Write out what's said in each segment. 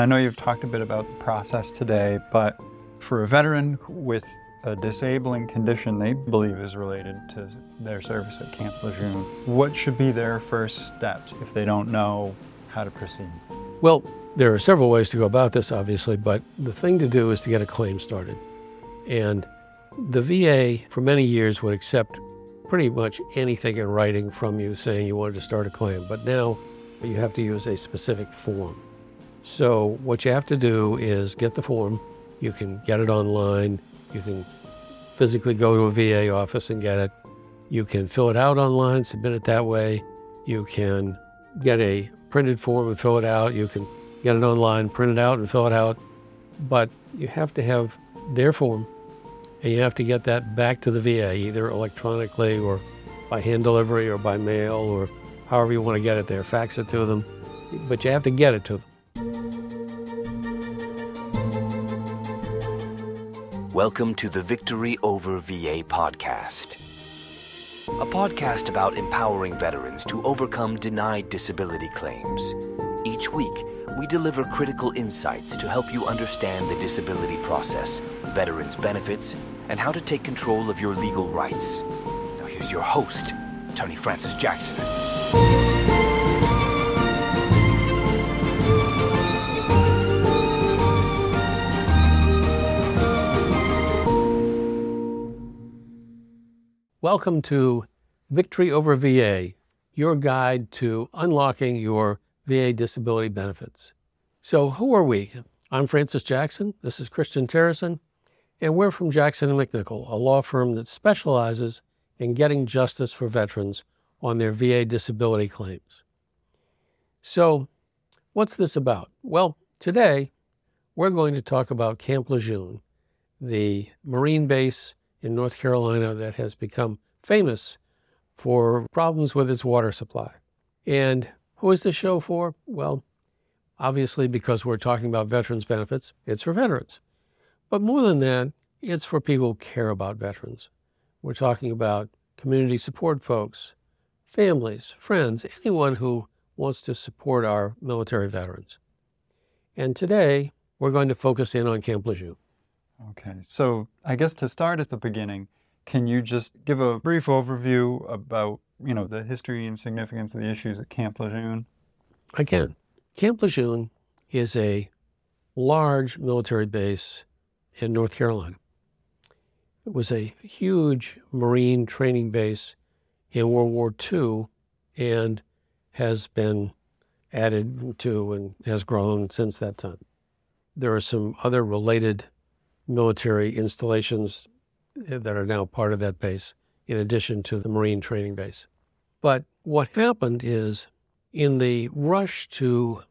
I know you've talked a bit about the process today, but for a veteran with a disabling condition they believe is related to their service at Camp Lejeune, what should be their first steps if they don't know how to proceed? Well, there are several ways to go about this, obviously, but the thing to do is to get a claim started. And the VA, for many years, would accept pretty much anything in writing from you saying you wanted to start a claim. But now you have to use a specific form. So, what you have to do is get the form. You can get it online. You can physically go to a VA office and get it. You can fill it out online, submit it that way. You can get a printed form and fill it out. You can get it online, print it out, and fill it out. But you have to have their form and you have to get that back to the VA either electronically or by hand delivery or by mail or however you want to get it there. Fax it to them, but you have to get it to them. Welcome to the Victory Over VA podcast, a podcast about empowering veterans to overcome denied disability claims. Each week, we deliver critical insights to help you understand the disability process, veterans' benefits, and how to take control of your legal rights. Now, here's your host, Tony Francis Jackson. Welcome to Victory Over VA, your guide to unlocking your VA disability benefits. So, who are we? I'm Francis Jackson. This is Christian Terrison, and we're from Jackson and MacNichol, a law firm that specializes in getting justice for veterans on their VA disability claims. So, what's this about? Well, today we're going to talk about Camp Lejeune, the Marine base in North Carolina that has become famous for problems with its water supply. And who is this show for? Well, obviously, because we're talking about veterans' benefits, it's for veterans. But more than that, it's for people who care about veterans. We're talking about community support folks, families, friends, anyone who wants to support our military veterans. And today, we're going to focus in on Camp Lejeune. Okay, so I guess to start at the beginning, can you just give a brief overview about, you know, the history and significance of the issues at Camp Lejeune? I can. Camp Lejeune is a large military base in North Carolina. It was a huge Marine training base in World War II and has been added to and has grown since that time. There are some other related military installations that are now part of that base, in addition to the Marine training base. But what happened is, in the rush to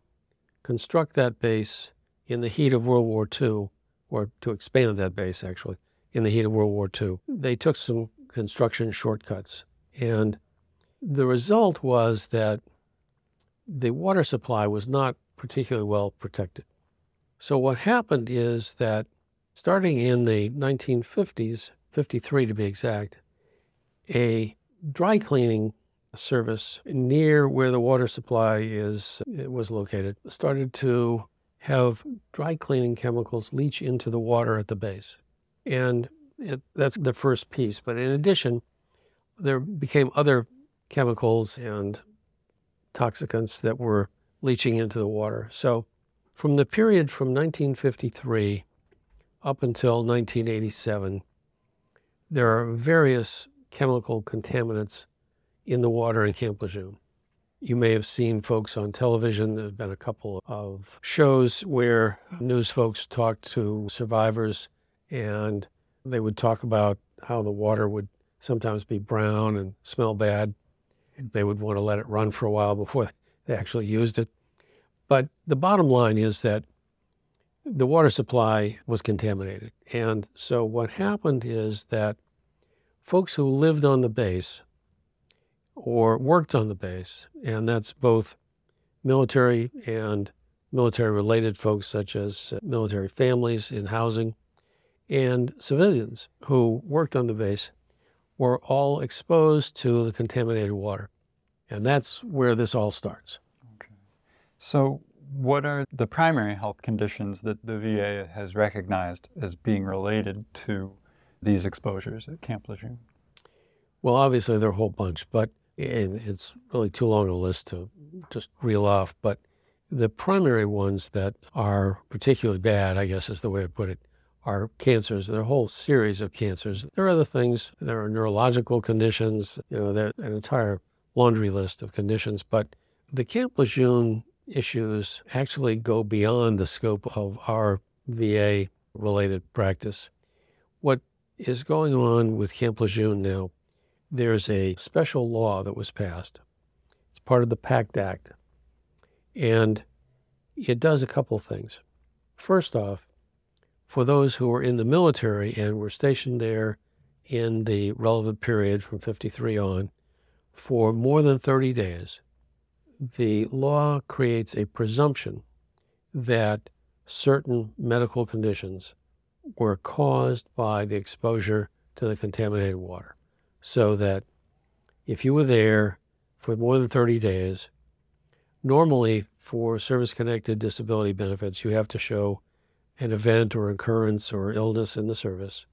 construct that base in the heat of World War II, or to expand that base actually, in the heat of World War II, they took some construction shortcuts. And the result was that the water supply was not particularly well protected. So, what happened is that starting in the 1950s, 53 to be exact, a dry cleaning service near where the water supply is uh, was located started to have dry cleaning chemicals leach into the water at the base. And it, that's the first piece. But in addition, there became other chemicals and toxicants that were leaching into the water. So from the period from 1953 up until 1987, there are various chemical contaminants in the water in Camp Lejeune. You may have seen folks on television. There's been a couple of shows where news folks talked to survivors and they would talk about how the water would sometimes be brown and smell bad. They would want to let it run for a while before they actually used it. But the bottom line is that the water supply was contaminated. And so what happened is that folks who lived on the base or worked on the base, and that's both military and military related folks, such as uh, military families in housing, and civilians who worked on the base, were all exposed to the contaminated water. And that's where this all starts. Okay. So, What are the primary health conditions that the VA has recognized as being related to these exposures at Camp Lejeune? Well, obviously, there are a whole bunch, but it's really too long a list to just reel off. But the primary ones that are particularly bad, I guess is the way to put it, are cancers. There are a whole series of cancers. There are other things. There are neurological conditions. You know, there's an entire laundry list of conditions. But the Camp Lejeune issues actually go beyond the scope of our VA related practice. What is going on with Camp Lejeune now there's a special law that was passed. It's part of the PACT Act. And it does a couple things. First off, for those who were in the military and were stationed there in the relevant period from 53 on for more than 30 days, the law creates a presumption that certain medical conditions were caused by the exposure to the contaminated water so that if you were there for more than 30 days, normally for service connected disability benefits, you have to show an event or occurrence or illness in the service.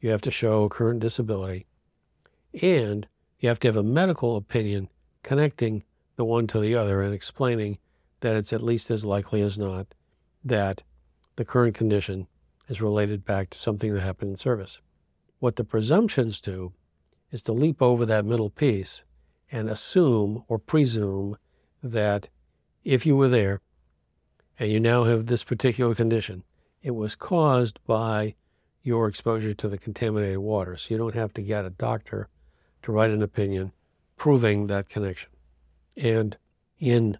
You have to show current disability. And you have to have a medical opinion connecting the one to the other and explaining that it's at least as likely as not that the current condition is related back to something that happened in service. What the presumptions do is to leap over that middle piece and assume or presume that if you were there and you now have this particular condition, it was caused by your exposure to the contaminated water. So you don't have to get a doctor to write an opinion proving that connection. And in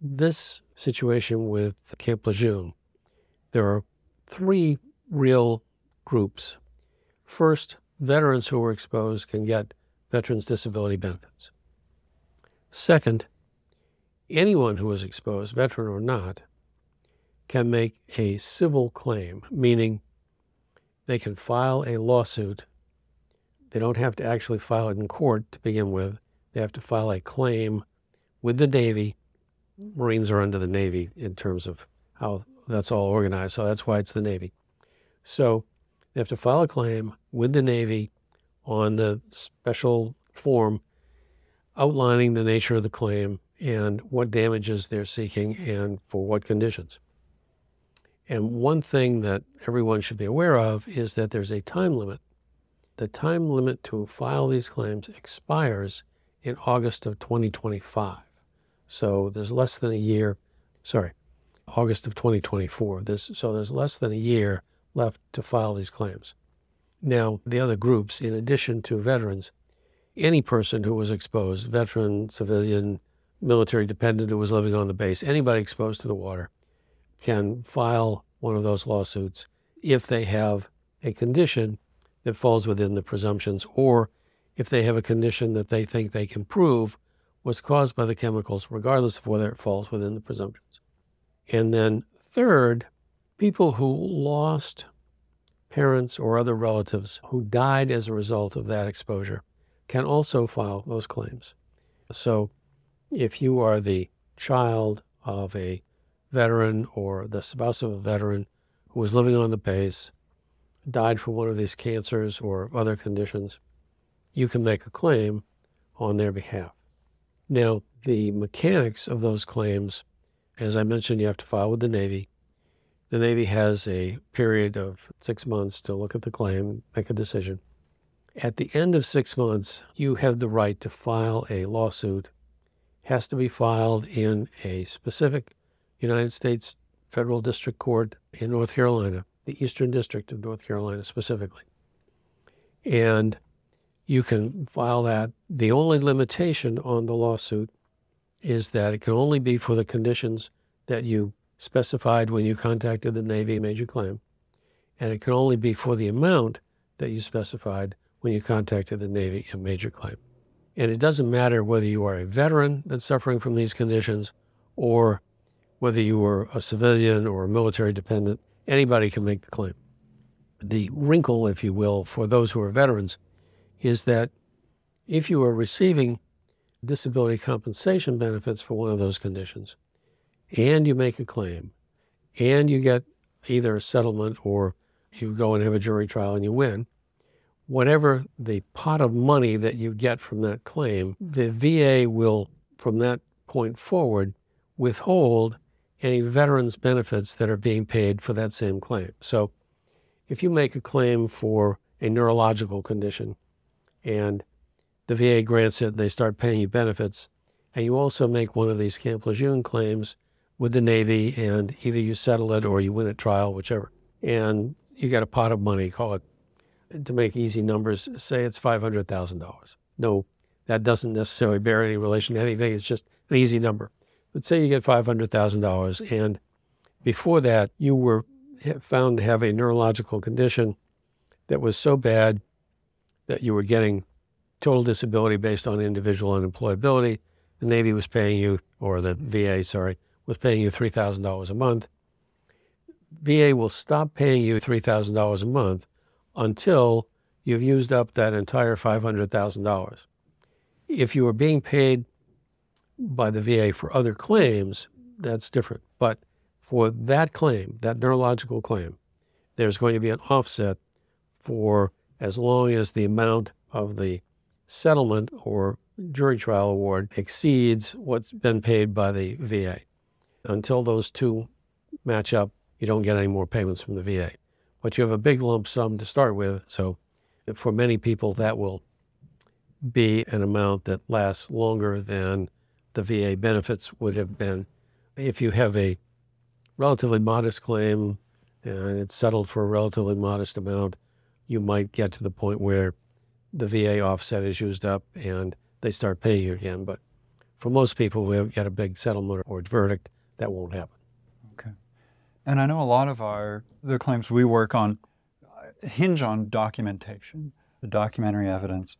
this situation with Camp Lejeune, there are three real groups. First, veterans who were exposed can get veterans disability benefits. Second, anyone who was exposed, veteran or not, can make a civil claim, meaning they can file a lawsuit. They don't have to actually file it in court to begin with. They have to file a claim with the Navy. Marines are under the Navy in terms of how that's all organized. So that's why it's the Navy. So they have to file a claim with the Navy on the special form outlining the nature of the claim and what damages they're seeking and for what conditions. And one thing that everyone should be aware of is that there's a time limit. The time limit to file these claims expires in August of 2025. So there's less than a year, sorry, August of 2024. This, so there's less than a year left to file these claims. Now, the other groups, in addition to veterans, any person who was exposed, veteran, civilian, military dependent who was living on the base, anybody exposed to the water can file one of those lawsuits if they have a condition that falls within the presumptions or if they have a condition that they think they can prove was caused by the chemicals, regardless of whether it falls within the presumptions. And then, third, people who lost parents or other relatives who died as a result of that exposure can also file those claims. So if you are the child of a veteran or the spouse of a veteran who was living on the base, died from one of these cancers or other conditions, you can make a claim on their behalf. Now, the mechanics of those claims, as I mentioned, you have to file with the Navy. The Navy has a period of six months to look at the claim, make a decision. At the end of six months, you have the right to file a lawsuit. It has to be filed in a specific United States federal district court in North Carolina, the Eastern District of North Carolina specifically. And you can file that. The only limitation on the lawsuit is that it can only be for the conditions that you specified when you contacted the Navy made your claim, and it can only be for the amount that you specified when you contacted the Navy and made your claim. And it doesn't matter whether you are a veteran that's suffering from these conditions or whether you were a civilian or a military dependent, anybody can make the claim. The wrinkle, if you will, for those who are veterans is that if you are receiving disability compensation benefits for one of those conditions, and you make a claim and you get either a settlement or you go and have a jury trial and you win, whatever the pot of money that you get from that claim, the VA will, from that point forward, withhold any veterans' benefits that are being paid for that same claim. So if you make a claim for a neurological condition and the VA grants it, they start paying you benefits, and you also make one of these Camp Lejeune claims with the Navy, and either you settle it or you win at trial, whichever. And you get a pot of money, call it, to make easy numbers, say it's $500,000. No, that doesn't necessarily bear any relation to anything. It's just an easy number. But say you get $500,000, and before that, you were found to have a neurological condition that was so bad that you were getting total disability based on individual unemployability. The Navy was paying you, or the mm-hmm. VA, sorry, was paying you $3,000 a month. VA will stop paying you $3,000 a month until you've used up that entire $500,000. If you are being paid by the VA for other claims, that's different. But for that claim, that neurological claim, there's going to be an offset for as long as the amount of the settlement or jury trial award exceeds what's been paid by the VA. Until those two match up, you don't get any more payments from the VA. But you have a big lump sum to start with. So for many people, that will be an amount that lasts longer than the VA benefits would have been. If you have a relatively modest claim and it's settled for a relatively modest amount, you might get to the point where the VA offset is used up and they start paying you again. But for most people who get a big settlement or verdict, that won't happen. Okay. And I know a lot of our the claims we work on uh, hinge on documentation, the documentary evidence.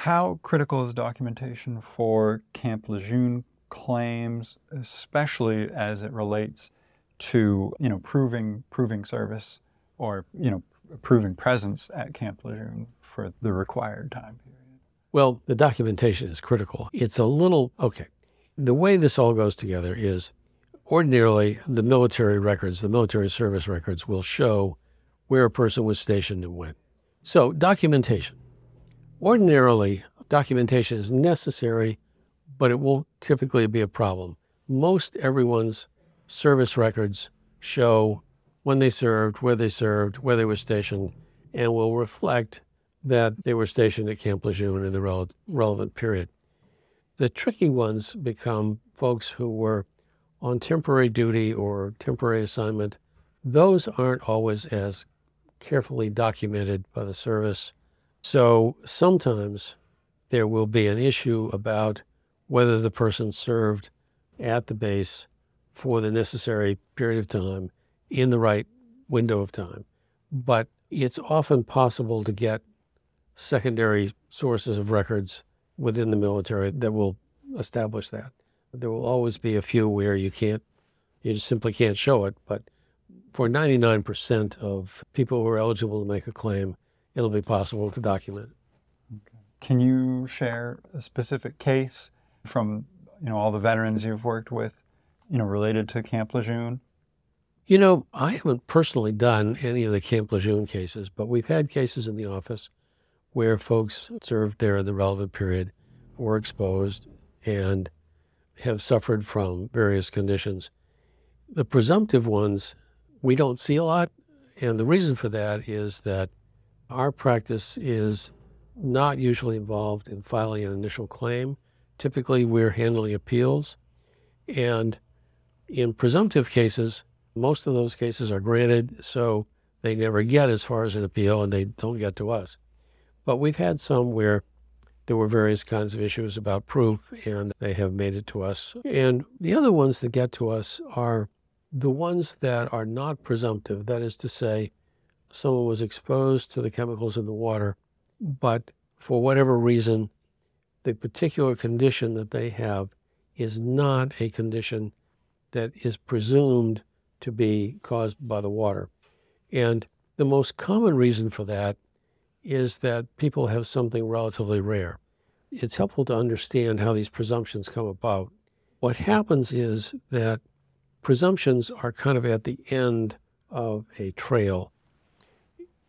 How critical is documentation for Camp Lejeune claims, especially as it relates to you know proving proving service or you know proving presence at Camp Lejeune for the required time period? Well, the documentation is critical. It's a little okay. The way this all goes together is ordinarily the military records, the military service records will show where a person was stationed and when. So, documentation. Ordinarily, documentation is necessary, but it won't typically be a problem. Most everyone's service records show when they served, where they served, where they were stationed, and will reflect that they were stationed at Camp Lejeune in the rele- relevant period. The tricky ones become folks who were on temporary duty or temporary assignment, those aren't always as carefully documented by the service. So sometimes there will be an issue about whether the person served at the base for the necessary period of time in the right window of time. But it's often possible to get secondary sources of records within the military that will establish that. There will always be a few where you can't, you just simply can't show it. But for 99% of people who are eligible to make a claim, it'll be possible to document. Can you share a specific case from you know all the veterans you've worked with, you know, related to Camp Lejeune? You know, I haven't personally done any of the Camp Lejeune cases, but we've had cases in the office where folks served there in the relevant period, were exposed, and have suffered from various conditions. The presumptive ones we don't see a lot. And the reason for that is that our practice is not usually involved in filing an initial claim. Typically, we're handling appeals. And in presumptive cases, most of those cases are granted, so they never get as far as an appeal and they don't get to us. But we've had some where there were various kinds of issues about proof, and they have made it to us. And the other ones that get to us are the ones that are not presumptive. That is to say, someone was exposed to the chemicals in the water, but for whatever reason, the particular condition that they have is not a condition that is presumed to be caused by the water. And the most common reason for that is that people have something relatively rare. It's helpful to understand how these presumptions come about. What happens is that presumptions are kind of at the end of a trail.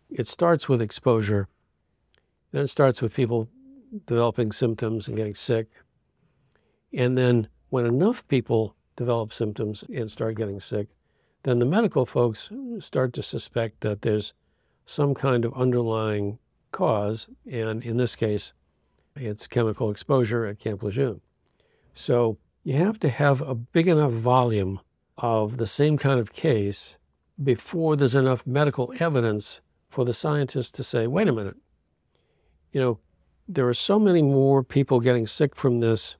It starts with exposure, then it starts with people developing symptoms and getting sick. And then when enough people develop symptoms and start getting sick, then the medical folks start to suspect that there's some kind of underlying cause. And in this case, it's chemical exposure at Camp Lejeune. So you have to have a big enough volume of the same kind of case before there's enough medical evidence for the scientists to say, wait a minute, you know, there are so many more people getting sick from this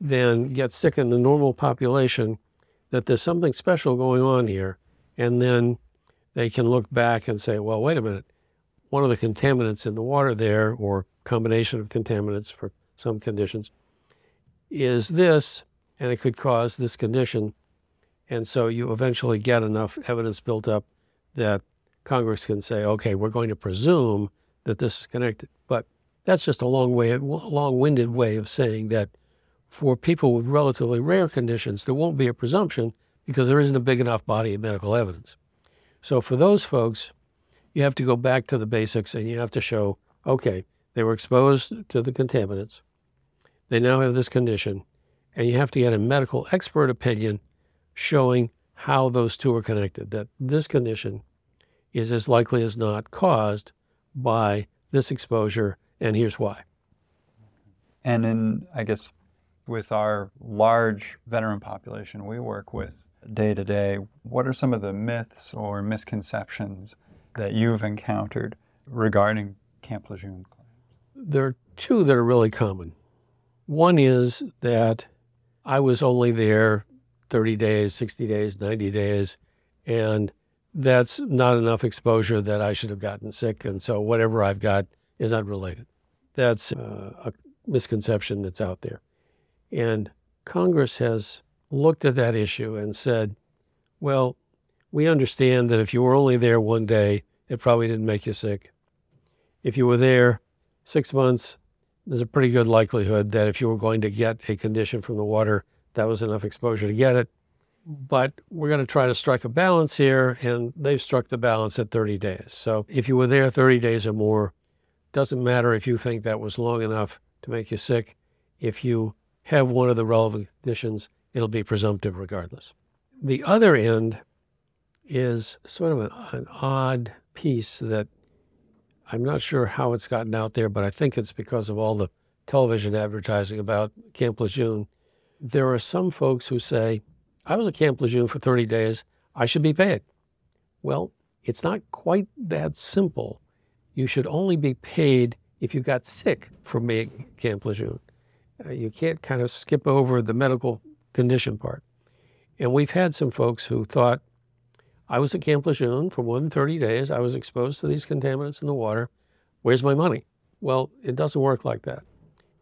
than get sick in the normal population that there's something special going on here. And then they can look back and say, well, wait a minute, one of the contaminants in the water there, or combination of contaminants for some conditions, is this, and it could cause this condition. And so you eventually get enough evidence built up that Congress can say, okay, we're going to presume that this is connected. But that's just a long way, a long-winded way of saying that for people with relatively rare conditions, there won't be a presumption because there isn't a big enough body of medical evidence. So for those folks, you have to go back to the basics and you have to show, okay, they were exposed to the contaminants. They now have this condition, and you have to get a medical expert opinion showing how those two are connected, that this condition is as likely as not caused by this exposure, and here's why. And in, I guess, with our large veteran population we work with day to day, what are some of the myths or misconceptions that you've encountered regarding Camp Lejeune? claims? There are two that are really common. One is that I was only there 30 days, 60 days, 90 days, and that's not enough exposure that I should have gotten sick. And so whatever I've got is unrelated. That's uh, a misconception that's out there. And Congress has looked at that issue and said, well, we understand that if you were only there one day, it probably didn't make you sick. If you were there six months, there's a pretty good likelihood that if you were going to get a condition from the water, that was enough exposure to get it. But we're going to try to strike a balance here, and they've struck the balance at 30 days. So if you were there 30 days or more, doesn't matter if you think that was long enough to make you sick. If you have one of the relevant conditions, it'll be presumptive regardless. The other end is sort of an odd piece that I'm not sure how it's gotten out there, but I think it's because of all the television advertising about Camp Lejeune. There are some folks who say, I was at Camp Lejeune for 30 days, I should be paid. Well, it's not quite that simple. You should only be paid if you got sick from being Camp Lejeune. Uh, you can't kind of skip over the medical condition part. And we've had some folks who thought, I was at Camp Lejeune for more than 30 days. I was exposed to these contaminants in the water. Where's my money? Well, it doesn't work like that.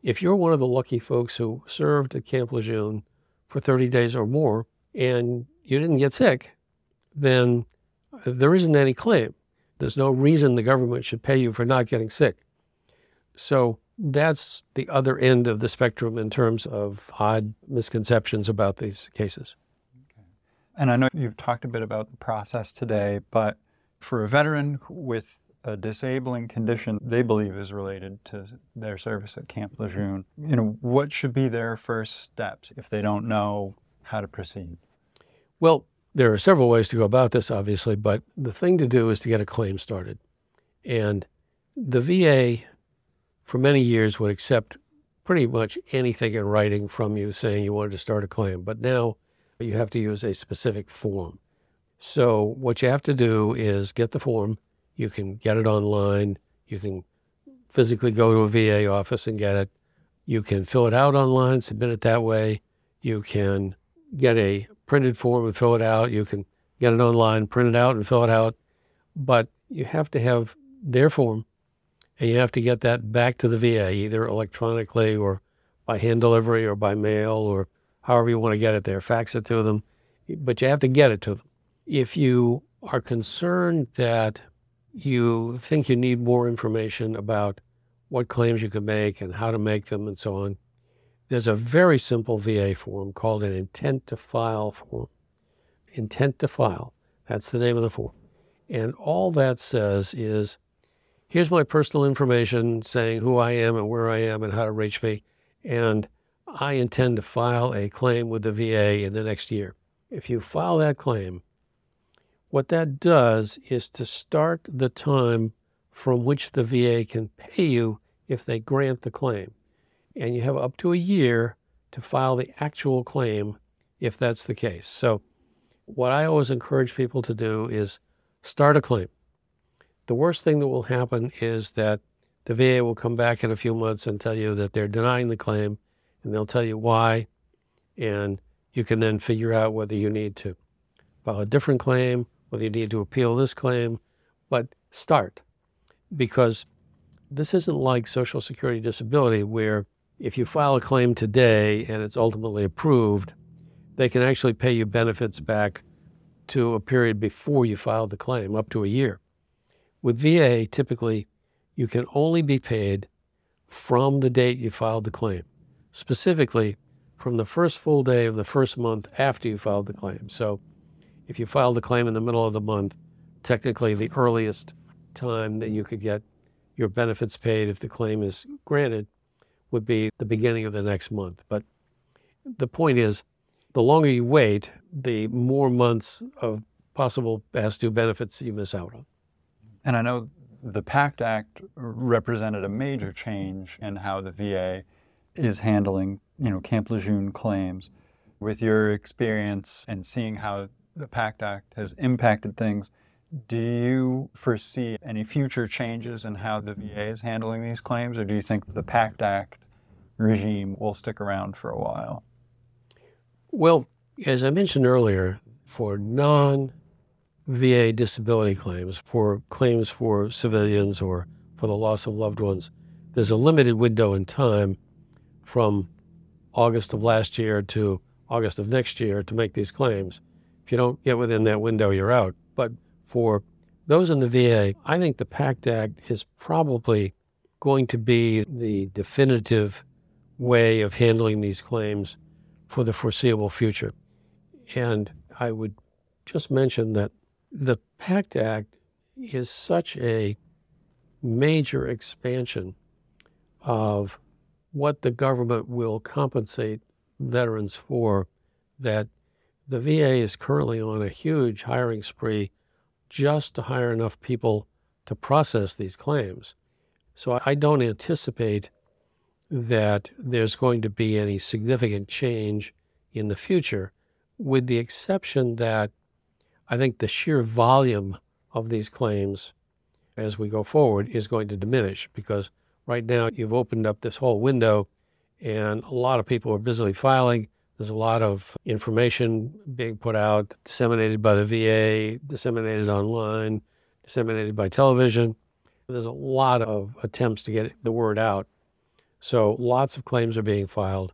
If you're one of the lucky folks who served at Camp Lejeune for 30 days or more and you didn't get sick, then there isn't any claim. There's no reason the government should pay you for not getting sick. So that's the other end of the spectrum in terms of odd misconceptions about these cases. And I know you've talked a bit about the process today, but for a veteran with a disabling condition they believe is related to their service at Camp Lejeune, you know, what should be their first steps if they don't know how to proceed? Well, there are several ways to go about this, obviously, but the thing to do is to get a claim started. And the VA for many years would accept pretty much anything in writing from you saying you wanted to start a claim. But now you have to use a specific form. So what you have to do is get the form. You can get it online. You can physically go to a VA office and get it. You can fill it out online, submit it that way. You can get a printed form and fill it out. You can get it online, print it out, and fill it out. But you have to have their form and you have to get that back to the VA either electronically or by hand delivery or by mail or however you want to get it there. Fax it to them, but you have to get it to them. If you are concerned that you think you need more information about what claims you can make and how to make them and so on, there's a very simple VA form called an intent to file form. intent to file. That's the name of the form. And all that says is here's my personal information saying who I am and where I am and how to reach me. And I intend to file a claim with the VA in the next year. If you file that claim, what that does is to start the time from which the VA can pay you if they grant the claim. And you have up to a year to file the actual claim if that's the case. So, what I always encourage people to do is start a claim. The worst thing that will happen is that the VA will come back in a few months and tell you that they're denying the claim, and they'll tell you why, and you can then figure out whether you need to file a different claim, whether you need to appeal this claim, but start because this isn't like Social Security disability where if you file a claim today and it's ultimately approved, they can actually pay you benefits back to a period before you filed the claim, up to a year. With VA, typically, you can only be paid from the date you filed the claim, specifically from the first full day of the first month after you filed the claim. So if you filed the claim in the middle of the month, technically the earliest time that you could get your benefits paid if the claim is granted would be the beginning of the next month. But the point is, the longer you wait, the more months of possible past due benefits you miss out on. And I know the PACT Act represented a major change in how the VA is handling, you know, Camp Lejeune claims. With your experience and seeing how the PACT Act has impacted things, do you foresee any future changes in how the VA is handling these claims, or do you think the PACT Act regime will stick around for a while? Well, as I mentioned earlier, for non VA disability claims, for claims for civilians or for the loss of loved ones, there's a limited window in time from August of last year to August of next year to make these claims. If you don't get within that window, you're out. But for those in the VA, I think the PACT Act is probably going to be the definitive way of handling these claims for the foreseeable future. And I would just mention that the PACT Act is such a major expansion of what the government will compensate veterans for that the VA is currently on a huge hiring spree just to hire enough people to process these claims. So I don't anticipate that there's going to be any significant change in the future, with the exception that I think the sheer volume of these claims as we go forward is going to diminish because right now you've opened up this whole window and a lot of people are busily filing there's a lot of information being put out, disseminated by the VA, disseminated online, disseminated by television. There's a lot of attempts to get the word out. So lots of claims are being filed.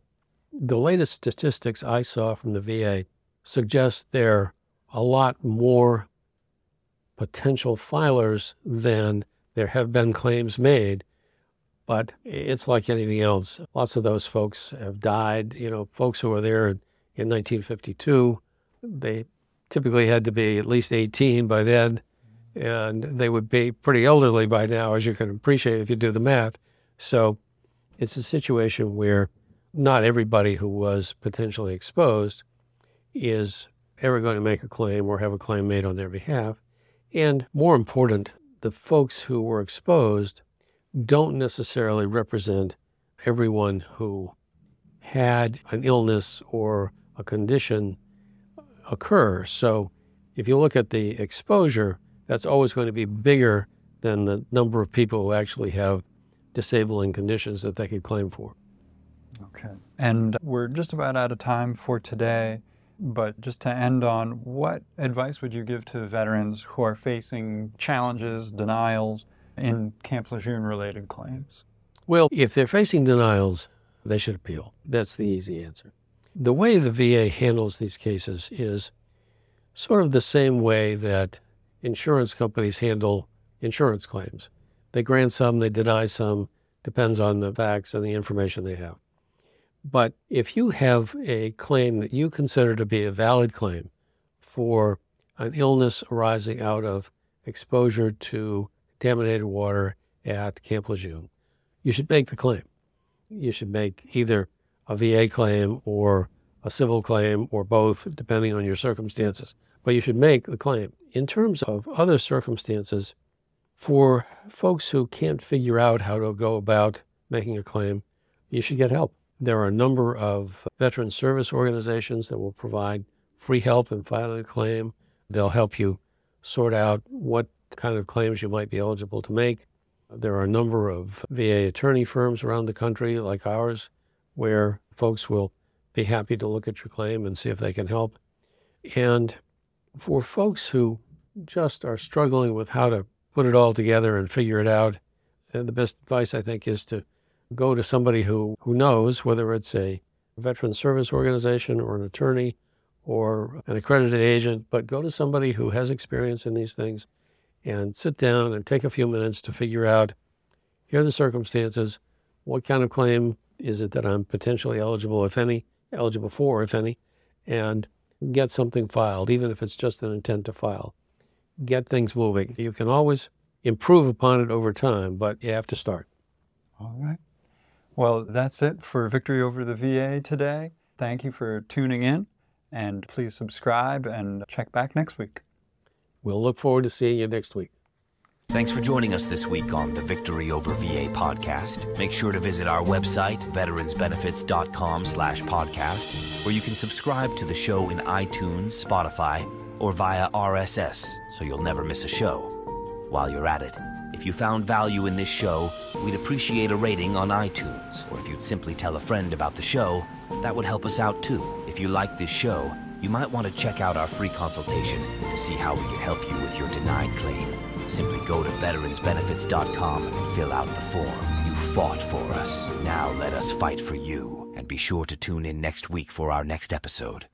The latest statistics I saw from the VA suggest there are a lot more potential filers than there have been claims made but it's like anything else. Lots of those folks have died. You know, folks who were there in 1952, they typically had to be at least 18 by then, and they would be pretty elderly by now, as you can appreciate if you do the math. So it's a situation where not everybody who was potentially exposed is ever going to make a claim or have a claim made on their behalf. And more important, the folks who were exposed don't necessarily represent everyone who had an illness or a condition occur. So if you look at the exposure, that's always going to be bigger than the number of people who actually have disabling conditions that they could claim for. Okay. And we're just about out of time for today. But just to end on, what advice would you give to veterans who are facing challenges, denials, in Camp Lejeune related claims? Well, if they're facing denials, they should appeal. That's the easy answer. The way the VA handles these cases is sort of the same way that insurance companies handle insurance claims. They grant some, they deny some, depends on the facts and the information they have. But if you have a claim that you consider to be a valid claim for an illness arising out of exposure to contaminated water at Camp Lejeune, you should make the claim. You should make either a VA claim or a civil claim or both, depending on your circumstances. But you should make the claim. In terms of other circumstances, for folks who can't figure out how to go about making a claim, you should get help. There are a number of veteran service organizations that will provide free help in filing a claim. They'll help you sort out what kind of claims you might be eligible to make. There are a number of VA attorney firms around the country, like ours, where folks will be happy to look at your claim and see if they can help. And for folks who just are struggling with how to put it all together and figure it out, uh, the best advice I think is to go to somebody who, who knows, whether it's a veteran service organization or an attorney or an accredited agent, but go to somebody who has experience in these things and sit down and take a few minutes to figure out here are the circumstances. What kind of claim is it that I'm potentially eligible, if any, eligible for, if any, and get something filed, even if it's just an intent to file. Get things moving. You can always improve upon it over time, but you have to start. All right. Well, that's it for Victory Over the VA today. Thank you for tuning in, and please subscribe and check back next week. We'll look forward to seeing you next week. Thanks for joining us this week on the Victory Over VA podcast. Make sure to visit our website, veteransbenefits.com slash podcast, where you can subscribe to the show in iTunes, Spotify, or via RSS, so you'll never miss a show. While you're at it, if you found value in this show, we'd appreciate a rating on iTunes, or if you'd simply tell a friend about the show, that would help us out too. If you like this show, you might want to check out our free consultation to see how we can help you with your denied claim. Simply go to veteransbenefits.com and fill out the form. You fought for us. Now let us fight for you. And be sure to tune in next week for our next episode.